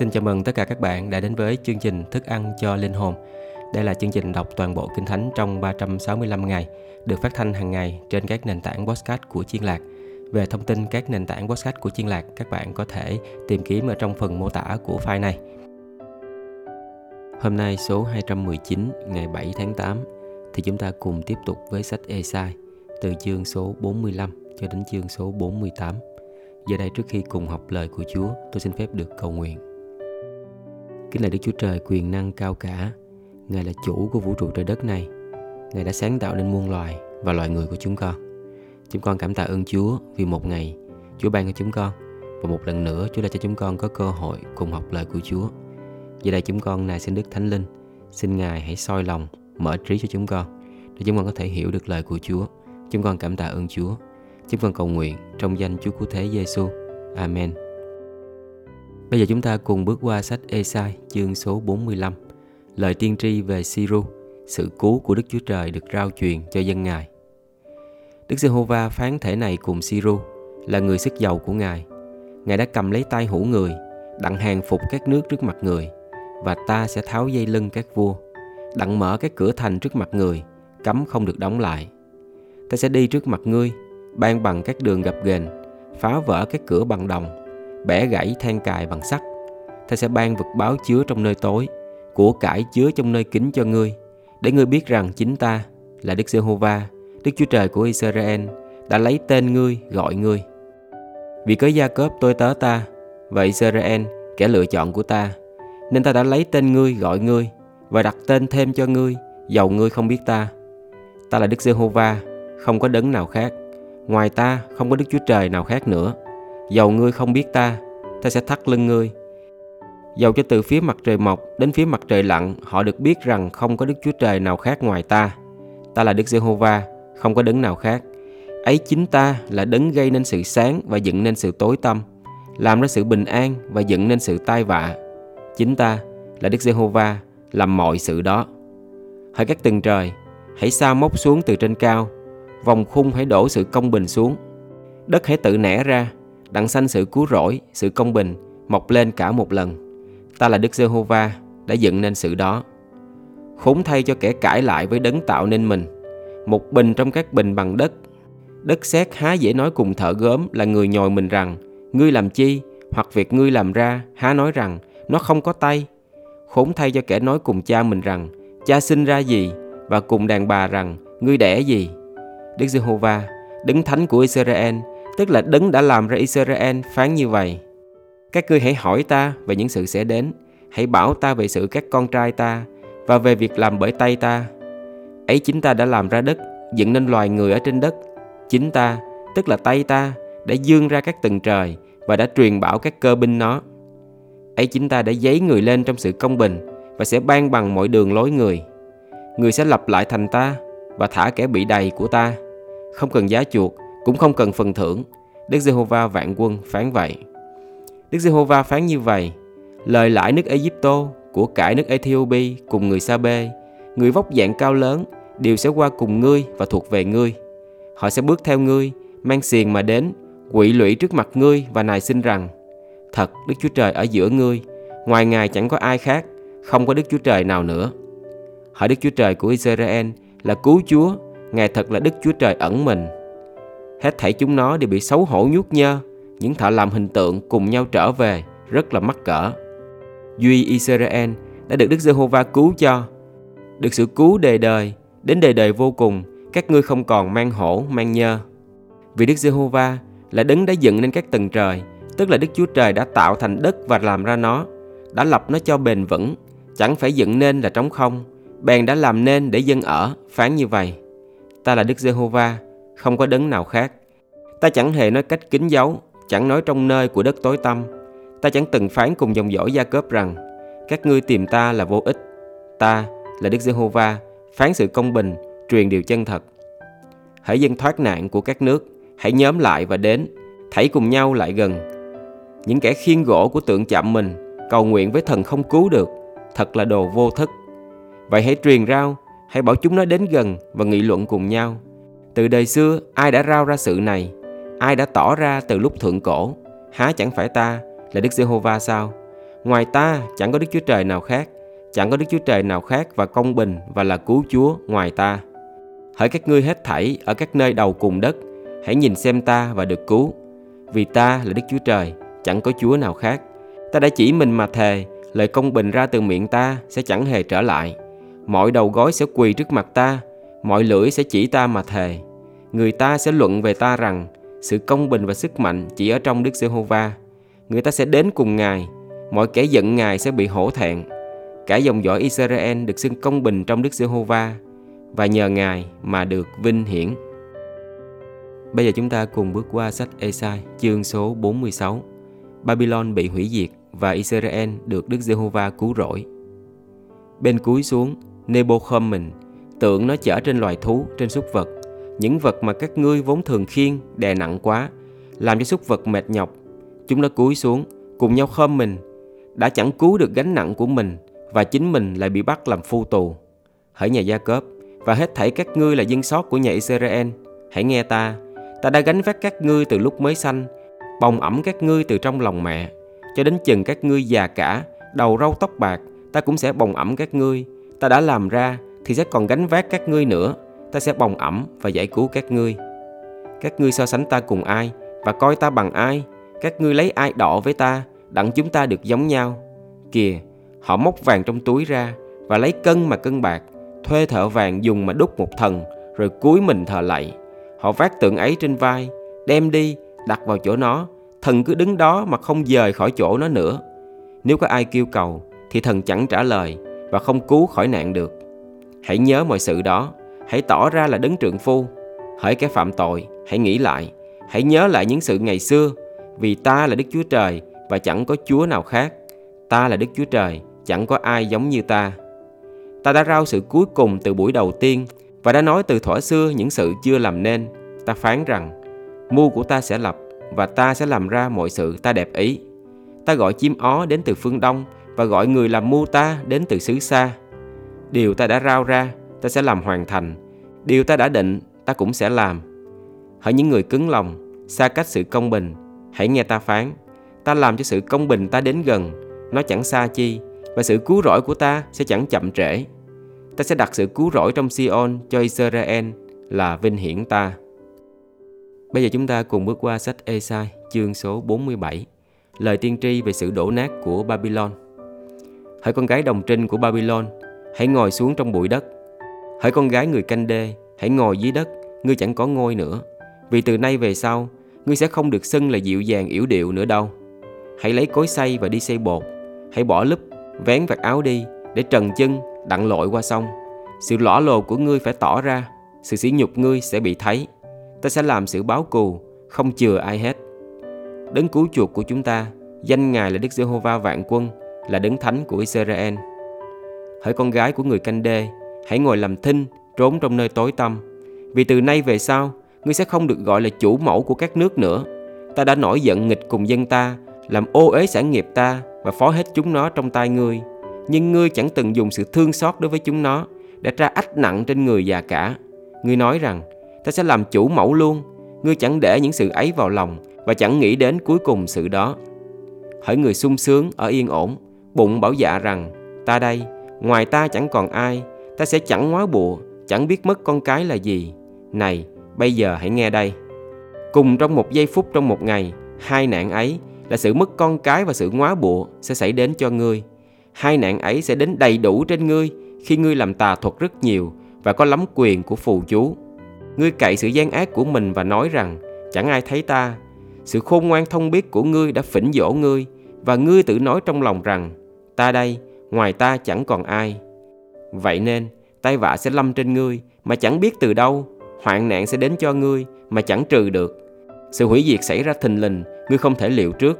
Xin chào mừng tất cả các bạn đã đến với chương trình Thức ăn cho linh hồn. Đây là chương trình đọc toàn bộ Kinh Thánh trong 365 ngày, được phát thanh hàng ngày trên các nền tảng podcast của Chiên Lạc. Về thông tin các nền tảng podcast của Chiên Lạc, các bạn có thể tìm kiếm ở trong phần mô tả của file này. Hôm nay số 219 ngày 7 tháng 8 thì chúng ta cùng tiếp tục với sách Esai từ chương số 45 cho đến chương số 48. Giờ đây trước khi cùng học lời của Chúa, tôi xin phép được cầu nguyện. Kính lạy Đức Chúa Trời quyền năng cao cả, Ngài là chủ của vũ trụ trời đất này. Ngài đã sáng tạo nên muôn loài và loài người của chúng con. Chúng con cảm tạ ơn Chúa vì một ngày Chúa ban cho chúng con và một lần nữa Chúa đã cho chúng con có cơ hội cùng học lời của Chúa. Giờ đây chúng con nài xin Đức Thánh Linh, xin Ngài hãy soi lòng, mở trí cho chúng con để chúng con có thể hiểu được lời của Chúa. Chúng con cảm tạ ơn Chúa. Chúng con cầu nguyện trong danh Chúa Cứu Thế Giêsu. Amen. Bây giờ chúng ta cùng bước qua sách Esai chương số 45. Lời tiên tri về Siru, sự cứu của Đức Chúa Trời được rao truyền cho dân Ngài. Đức Giê-hô-va phán thể này cùng Siru là người sức giàu của Ngài. Ngài đã cầm lấy tay hữu người, đặng hàng phục các nước trước mặt người, và ta sẽ tháo dây lưng các vua, đặng mở các cửa thành trước mặt người, cấm không được đóng lại. Ta sẽ đi trước mặt ngươi, ban bằng các đường gập ghềnh, phá vỡ các cửa bằng đồng, bẻ gãy than cài bằng sắt. Ta sẽ ban vật báo chứa trong nơi tối, của cải chứa trong nơi kín cho ngươi, để ngươi biết rằng chính ta là Đức Giê-hô-va, Đức Chúa Trời của Israel, đã lấy tên ngươi gọi ngươi. Vì có gia cớp tôi tớ ta, và Israel, kẻ lựa chọn của ta, nên ta đã lấy tên ngươi gọi ngươi, và đặt tên thêm cho ngươi, dầu ngươi không biết ta. Ta là Đức Giê-hô-va, không có đấng nào khác. Ngoài ta không có Đức Chúa Trời nào khác nữa. Dầu ngươi không biết ta, ta sẽ thắt lưng ngươi. Dầu cho từ phía mặt trời mọc đến phía mặt trời lặn, họ được biết rằng không có Đức Chúa Trời nào khác ngoài ta. Ta là Đức Giê-hô-va, không có đấng nào khác. Ấy chính ta là đấng gây nên sự sáng và dựng nên sự tối tăm, làm ra sự bình an và dựng nên sự tai vạ. Chính ta là Đức Giê-hô-va làm mọi sự đó. Hỡi các tầng trời, hãy sao móc xuống từ trên cao, vòng khung hãy đổ sự công bình xuống. Đất hãy tự nẻ ra, đặng sanh sự cứu rỗi, sự công bình, mọc lên cả một lần. Ta là Đức Giê-hô-va đã dựng nên sự đó. Khốn thay cho kẻ cãi lại với đấng tạo nên mình. Một bình trong các bình bằng đất. Đất sét há dễ nói cùng thợ gớm là người nhồi mình rằng, ngươi làm chi, hoặc việc ngươi làm ra, há nói rằng, nó không có tay. Khốn thay cho kẻ nói cùng cha mình rằng, cha sinh ra gì, và cùng đàn bà rằng, ngươi đẻ gì. Đức Giê-hô-va, đấng thánh của Israel, tức là đấng đã làm ra Israel phán như vậy. Các ngươi hãy hỏi ta về những sự sẽ đến, hãy bảo ta về sự các con trai ta và về việc làm bởi tay ta. Ấy chính ta đã làm ra đất, dựng nên loài người ở trên đất. Chính ta, tức là tay ta, đã dương ra các tầng trời và đã truyền bảo các cơ binh nó. Ấy chính ta đã giấy người lên trong sự công bình và sẽ ban bằng mọi đường lối người. Người sẽ lập lại thành ta và thả kẻ bị đầy của ta. Không cần giá chuộc, cũng không cần phần thưởng. Đức Giê-hô-va vạn quân phán vậy. Đức Giê-hô-va phán như vậy: Lời lãi nước Ai của cải nước Ethiopia cùng người Sa-bê, người vóc dạng cao lớn đều sẽ qua cùng ngươi và thuộc về ngươi. Họ sẽ bước theo ngươi, mang xiềng mà đến, quỵ lụy trước mặt ngươi và nài xin rằng: Thật, Đức Chúa Trời ở giữa ngươi, ngoài Ngài chẳng có ai khác, không có Đức Chúa Trời nào nữa. Hỏi Đức Chúa Trời của Israel là cứu Chúa, Ngài thật là Đức Chúa Trời ẩn mình. Hết thảy chúng nó đều bị xấu hổ nhút nhơ, những thợ làm hình tượng cùng nhau trở về, rất là mắc cỡ. Duy Israel đã được Đức Giê-hô-va cứu cho, được sự cứu đời đời, đến đời đời vô cùng, các ngươi không còn mang hổ, mang nhơ. Vì Đức Giê-hô-va là đấng đã dựng nên các tầng trời, tức là Đức Chúa Trời đã tạo thành đất và làm ra nó, đã lập nó cho bền vững, chẳng phải dựng nên là trống không, bèn đã làm nên để dân ở, phán như vậy. Ta là Đức Giê-hô-va, không có đấng nào khác. Ta chẳng hề nói cách kín giấu, chẳng nói trong nơi của đất tối tăm. Ta chẳng từng phán cùng dòng dõi Gia Cớp rằng, các ngươi tìm ta là vô ích. Ta là Đức Giê-hô-va, phán sự công bình, truyền điều chân thật. Hãy dân thoát nạn của các nước, hãy nhóm lại và đến, thảy cùng nhau lại gần. Những kẻ khiên gỗ của tượng chạm mình, cầu nguyện với thần không cứu được, thật là đồ vô thức. Vậy hãy truyền rao, hãy bảo chúng nó đến gần và nghị luận cùng nhau. Từ đời xưa, ai đã rao ra sự này? Ai đã tỏ ra từ lúc thượng cổ? Há chẳng phải ta là Đức Giê-hô-va sao? Ngoài ta chẳng có Đức Chúa Trời nào khác, chẳng có Đức Chúa Trời nào khác và công bình và là cứu Chúa ngoài ta. Hỡi các ngươi hết thảy ở các nơi đầu cùng đất, hãy nhìn xem ta và được cứu. Vì ta là Đức Chúa Trời, chẳng có Chúa nào khác. Ta đã chỉ mình mà thề, lời công bình ra từ miệng ta sẽ chẳng hề trở lại. Mọi đầu gối sẽ quỳ trước mặt ta, mọi lưỡi sẽ chỉ ta mà thề. Người ta sẽ luận về ta rằng sự công bình và sức mạnh chỉ ở trong Đức Giê-hô-va. Người ta sẽ đến cùng Ngài, mọi kẻ giận Ngài sẽ bị hổ thẹn. Cả dòng dõi Israel được xưng công bình trong Đức Giê-hô-va và nhờ Ngài mà được vinh hiển. Bây giờ chúng ta cùng bước qua sách Esai chương số 46. Babylon bị hủy diệt và Israel được Đức Giê-hô-va cứu rỗi. Bên cuối xuống, Nebuchadnezzar tượng nó chở trên loài thú, trên súc vật, những vật mà các ngươi vốn thường khiêng đè nặng quá, làm cho súc vật mệt nhọc. Chúng nó cúi xuống, cùng nhau khom mình, đã chẳng cứu được gánh nặng của mình và chính mình lại bị bắt làm phu tù. Hỡi nhà Gia Cớp và hết thảy các ngươi là dân sót của nhà Israel, hãy nghe ta, ta đã gánh vác các ngươi từ lúc mới sanh, bồng ẩm các ngươi từ trong lòng mẹ, cho đến chừng các ngươi già cả, đầu râu tóc bạc, ta cũng sẽ bồng ẩm các ngươi. Ta đã làm ra thì sẽ còn gánh vác các ngươi nữa, ta sẽ bồng ẩm và giải cứu các ngươi. Các ngươi so sánh ta cùng ai và coi ta bằng ai? Các ngươi lấy ai đỏ với ta, đặng chúng ta được giống nhau. Kìa, họ móc vàng trong túi ra và lấy cân mà cân bạc, thuê thợ vàng dùng mà đúc một thần, rồi cúi mình thờ lạy. Họ vác tượng ấy trên vai, đem đi, đặt vào chỗ nó, thần cứ đứng đó mà không dời khỏi chỗ nó nữa. Nếu có ai kêu cầu, thì thần chẳng trả lời và không cứu khỏi nạn được. Hãy nhớ mọi sự đó, hãy tỏ ra là đấng trượng phu. Hỡi kẻ phạm tội, hãy nghĩ lại, hãy nhớ lại những sự ngày xưa, vì ta là Đức Chúa Trời và chẳng có Chúa nào khác. Ta là Đức Chúa Trời, chẳng có ai giống như ta. Ta đã rao sự cuối cùng từ buổi đầu tiên và đã nói từ thuở xưa những sự chưa làm nên. Ta phán rằng, mưu của ta sẽ lập và ta sẽ làm ra mọi sự ta đẹp ý. Ta gọi chim ó đến từ phương đông và gọi người làm mưu ta đến từ xứ xa. Điều ta đã rao ra, ta sẽ làm hoàn thành. Điều ta đã định, ta cũng sẽ làm. Hỡi những người cứng lòng, xa cách sự công bình, hãy nghe ta phán. Ta làm cho sự công bình ta đến gần, nó chẳng xa chi, và sự cứu rỗi của ta sẽ chẳng chậm trễ. Ta sẽ đặt sự cứu rỗi trong Sion cho Israel là vinh hiển ta. Bây giờ chúng ta cùng bước qua sách Esai chương số 47, lời tiên tri về sự đổ nát của Babylon. Hỡi con gái đồng trinh của Babylon, hãy ngồi xuống trong bụi đất. Hỡi con gái người canh đê, hãy ngồi dưới đất, ngươi chẳng có ngôi nữa. Vì từ nay về sau, ngươi sẽ không được xưng là dịu dàng yểu điệu nữa đâu. Hãy lấy cối xay và đi xay bột, hãy bỏ lúp, vén vạt áo đi, để trần chân, đặng lội qua sông. Sự lõa lồ của ngươi phải tỏ ra, sự sỉ nhục ngươi sẽ bị thấy. Ta sẽ làm sự báo cù, không chừa ai hết. Đấng cứu chuộc của chúng ta, danh Ngài là Đức Giê-hô-va vạn quân, là đấng thánh của Israel. Hỡi con gái của người canh đê, hãy ngồi làm thinh, trốn trong nơi tối tăm. Vì từ nay về sau, ngươi sẽ không được gọi là chủ mẫu của các nước nữa. Ta đã nổi giận nghịch cùng dân ta, làm ô uế sản nghiệp ta và phó hết chúng nó trong tay ngươi. Nhưng ngươi chẳng từng dùng sự thương xót đối với chúng nó để tra ách nặng trên người già cả. Ngươi nói rằng, ta sẽ làm chủ mẫu luôn. Ngươi chẳng để những sự ấy vào lòng và chẳng nghĩ đến cuối cùng sự đó. Hỡi người sung sướng ở yên ổn, bụng bảo dạ rằng, ta đây, ngoài ta chẳng còn ai, ta sẽ chẳng hóa bụa, chẳng biết mất con cái là gì. Này, bây giờ hãy nghe đây. Cùng trong một giây phút trong một ngày, hai nạn ấy là sự mất con cái và sự ngóa bụa sẽ xảy đến cho ngươi. Hai nạn ấy sẽ đến đầy đủ trên ngươi khi ngươi làm tà thuật rất nhiều và có lắm quyền của phù chú. Ngươi cậy sự gian ác của mình và nói rằng chẳng ai thấy ta. Sự khôn ngoan thông biết của ngươi đã phỉnh dỗ ngươi và ngươi tự nói trong lòng rằng ta đây, ngoài ta chẳng còn ai. Vậy nên, tai vạ sẽ lâm trên ngươi mà chẳng biết từ đâu, hoạn nạn sẽ đến cho ngươi mà chẳng trừ được. Sự hủy diệt xảy ra thình lình, ngươi không thể liệu trước.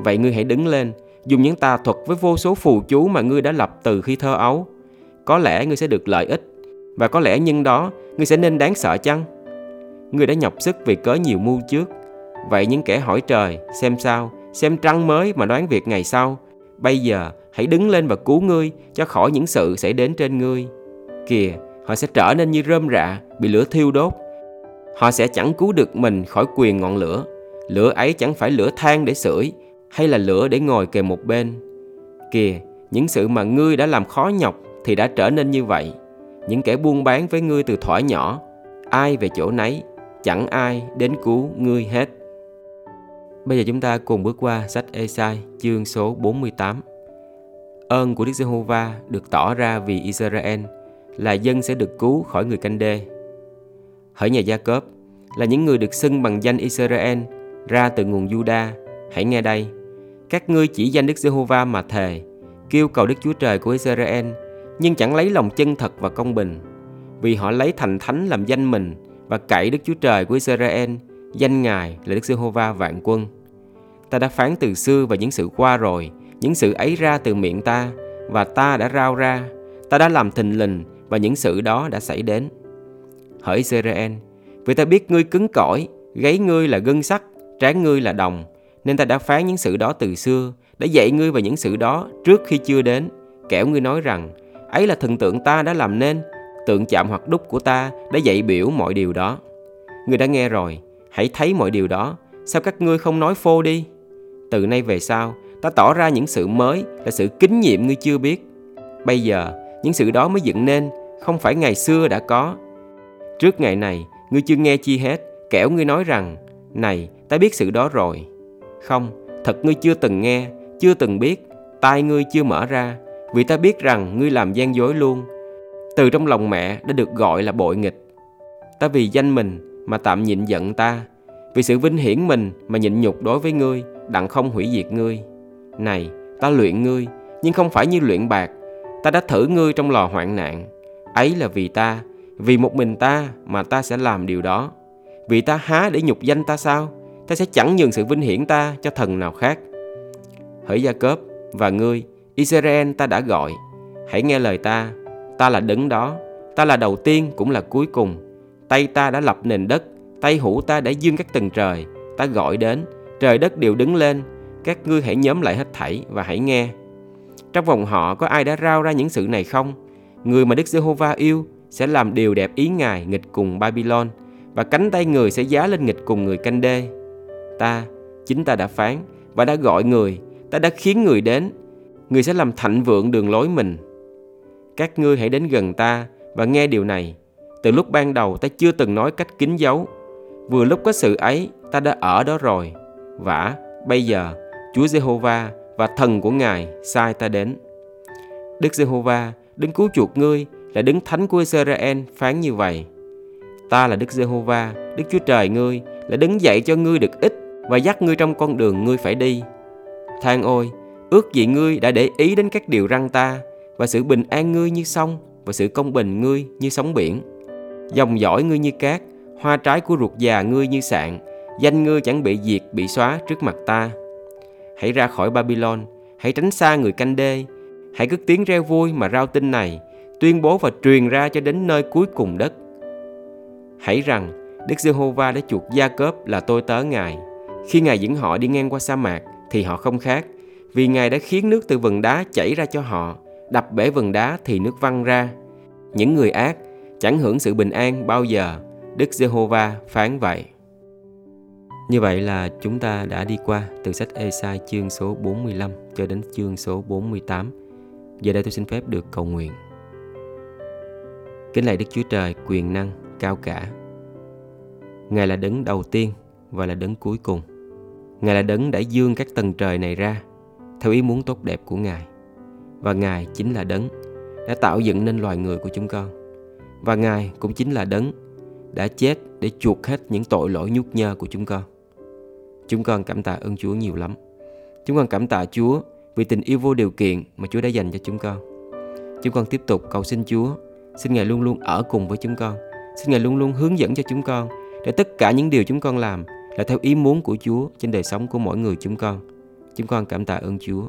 Vậy ngươi hãy đứng lên, dùng những tà thuật với vô số phù chú mà ngươi đã lập từ khi thơ ấu. Có lẽ ngươi sẽ được lợi ích, và có lẽ nhân đó ngươi sẽ nên đáng sợ chăng? Ngươi đã nhọc sức vì cớ nhiều mưu trước. Vậy những kẻ hỏi trời, xem sao, xem trăng mới mà đoán việc ngày sau. Bây giờ hãy đứng lên và cứu ngươi cho khỏi những sự xảy đến trên ngươi. Kìa, họ sẽ trở nên như rơm rạ, bị lửa thiêu đốt. Họ sẽ chẳng cứu được mình khỏi quyền ngọn lửa. Lửa ấy chẳng phải lửa than để sưởi, hay là lửa để ngồi kề một bên. Kìa, những sự mà ngươi đã làm khó nhọc thì đã trở nên như vậy. Những kẻ buôn bán với ngươi từ thỏi nhỏ, ai về chỗ nấy, chẳng ai đến cứu ngươi hết. Bây giờ chúng ta cùng bước qua sách Esai chương số 48. Ơn của Đức Giê-hô-va được tỏ ra vì Israel là dân sẽ được cứu khỏi người canh đê. Hỡi nhà Gia Cốp là những người được xưng bằng danh Israel ra từ nguồn Juda, hãy nghe đây. Các ngươi chỉ danh Đức Giê-hô-va mà thề, kêu cầu Đức Chúa Trời của Israel, nhưng chẳng lấy lòng chân thật và công bình, vì họ lấy thành thánh làm danh mình và cậy Đức Chúa Trời của Israel, danh Ngài là Đức Giê-hô-va vạn quân. Ta đã phán từ xưa và những sự qua rồi, những sự ấy ra từ miệng ta, và ta đã rao ra, ta đã làm thình lình và những sự đó đã xảy đến. Hỡi Israel, vì ta biết ngươi cứng cỏi, gáy ngươi là gân sắt, trán ngươi là đồng, nên ta đã phán những sự đó từ xưa, đã dạy ngươi về những sự đó trước khi chưa đến, kẻo ngươi nói rằng, ấy là thần tượng ta đã làm nên, tượng chạm hoặc đúc của ta đã dạy biểu mọi điều đó. Ngươi đã nghe rồi, hãy thấy mọi điều đó, sao các ngươi không nói phô đi? Từ nay về sau, ta tỏ ra những sự mới là sự kính nhiệm ngươi chưa biết. Bây giờ, những sự đó mới dựng nên, không phải ngày xưa đã có. Trước ngày này, ngươi chưa nghe chi hết, kẻo ngươi nói rằng, này, ta biết sự đó rồi. Không, thật ngươi chưa từng nghe, chưa từng biết, tai ngươi chưa mở ra, vì ta biết rằng ngươi làm gian dối luôn. Từ trong lòng mẹ đã được gọi là bội nghịch. Ta vì danh mình mà tạm nhịn giận ta, vì sự vinh hiển mình mà nhịn nhục đối với ngươi, đặng không hủy diệt ngươi. Này, ta luyện ngươi, nhưng không phải như luyện bạc. Ta đã thử ngươi trong lò hoạn nạn. Ấy là vì ta, vì một mình ta mà ta sẽ làm điều đó. Vì ta há để nhục danh ta sao? Ta sẽ chẳng nhường sự vinh hiển ta cho thần nào khác. Hỡi Gia Cớp và ngươi, Israel ta đã gọi. Hãy nghe lời ta, ta là đứng đó. Ta là đầu tiên cũng là cuối cùng. Tay ta đã lập nền đất, tay hữu ta đã dương các tầng trời. Ta gọi đến, trời đất đều đứng lên. Các ngươi hãy nhóm lại hết thảy và hãy nghe. Trong vòng họ có ai đã rao ra những sự này không? Người mà Đức Giê-hô-va yêu sẽ làm điều đẹp ý Ngài nghịch cùng Babylon và cánh tay người sẽ giá lên nghịch cùng người canh đê. Ta, chính ta đã phán và đã gọi người, ta đã khiến người đến. Người sẽ làm thạnh vượng đường lối mình. Các ngươi hãy đến gần ta và nghe điều này. Từ lúc ban đầu ta chưa từng nói cách kín giấu. Vừa lúc có sự ấy, ta đã ở đó rồi. Vả, bây giờ, Chúa Giê-hô-va và thần của Ngài sai ta đến. Đức Giê-hô-va, đứng cứu chuộc ngươi là đứng thánh của Israel phán như vậy. Ta là Đức Giê-hô-va, Đức Chúa Trời ngươi, là đứng dậy cho ngươi được ích và dắt ngươi trong con đường ngươi phải đi. Than ôi, ước gì ngươi đã để ý đến các điều răng ta và sự bình an ngươi như sông và sự công bình ngươi như sóng biển. Dòng dõi ngươi như cát, hoa trái của ruột già ngươi như sạn, danh ngươi chẳng bị diệt bị xóa trước mặt ta. Hãy ra khỏi Babylon, hãy tránh xa người canh đê, hãy cất tiếng reo vui mà rao tin này, tuyên bố và truyền ra cho đến nơi cuối cùng đất. Hãy rằng Đức Giê-hô-va đã chuộc Gia Cớp là tôi tớ Ngài. Khi Ngài dẫn họ đi ngang qua sa mạc thì họ không khác, vì Ngài đã khiến nước từ vần đá chảy ra cho họ, đập bể vần đá thì nước văng ra. Những người ác chẳng hưởng sự bình an bao giờ, Đức Giê-hô-va phán vậy. Như vậy là chúng ta đã đi qua từ sách Ê-sai chương số 45 cho đến chương số 48. Giờ đây tôi xin phép được cầu nguyện. Kính lạy Đức Chúa Trời quyền năng, cao cả. Ngài là đấng đầu tiên và là đấng cuối cùng. Ngài là đấng đã dương các tầng trời này ra theo ý muốn tốt đẹp của Ngài. Và Ngài chính là đấng đã tạo dựng nên loài người của chúng con. Và Ngài cũng chính là đấng đã chết để chuộc hết những tội lỗi nhút nhơ của chúng con. Chúng con cảm tạ ơn Chúa nhiều lắm. Chúng con cảm tạ Chúa vì tình yêu vô điều kiện mà Chúa đã dành cho chúng con. Chúng con tiếp tục cầu xin Chúa, xin Ngài luôn luôn ở cùng với chúng con. Xin Ngài luôn luôn hướng dẫn cho chúng con để tất cả những điều chúng con làm là theo ý muốn của Chúa trên đời sống của mỗi người chúng con. Chúng con cảm tạ ơn Chúa.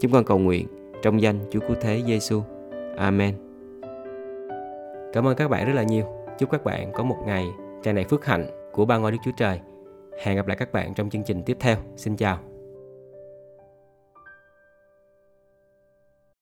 Chúng con cầu nguyện trong danh Chúa Cứu Thế Giêsu. Amen. Cảm ơn các bạn rất là nhiều. Chúc các bạn có một ngày tràn đầy phước hạnh của ba ngôi Đức Chúa Trời. Hẹn gặp lại các bạn trong chương trình tiếp theo. Xin chào.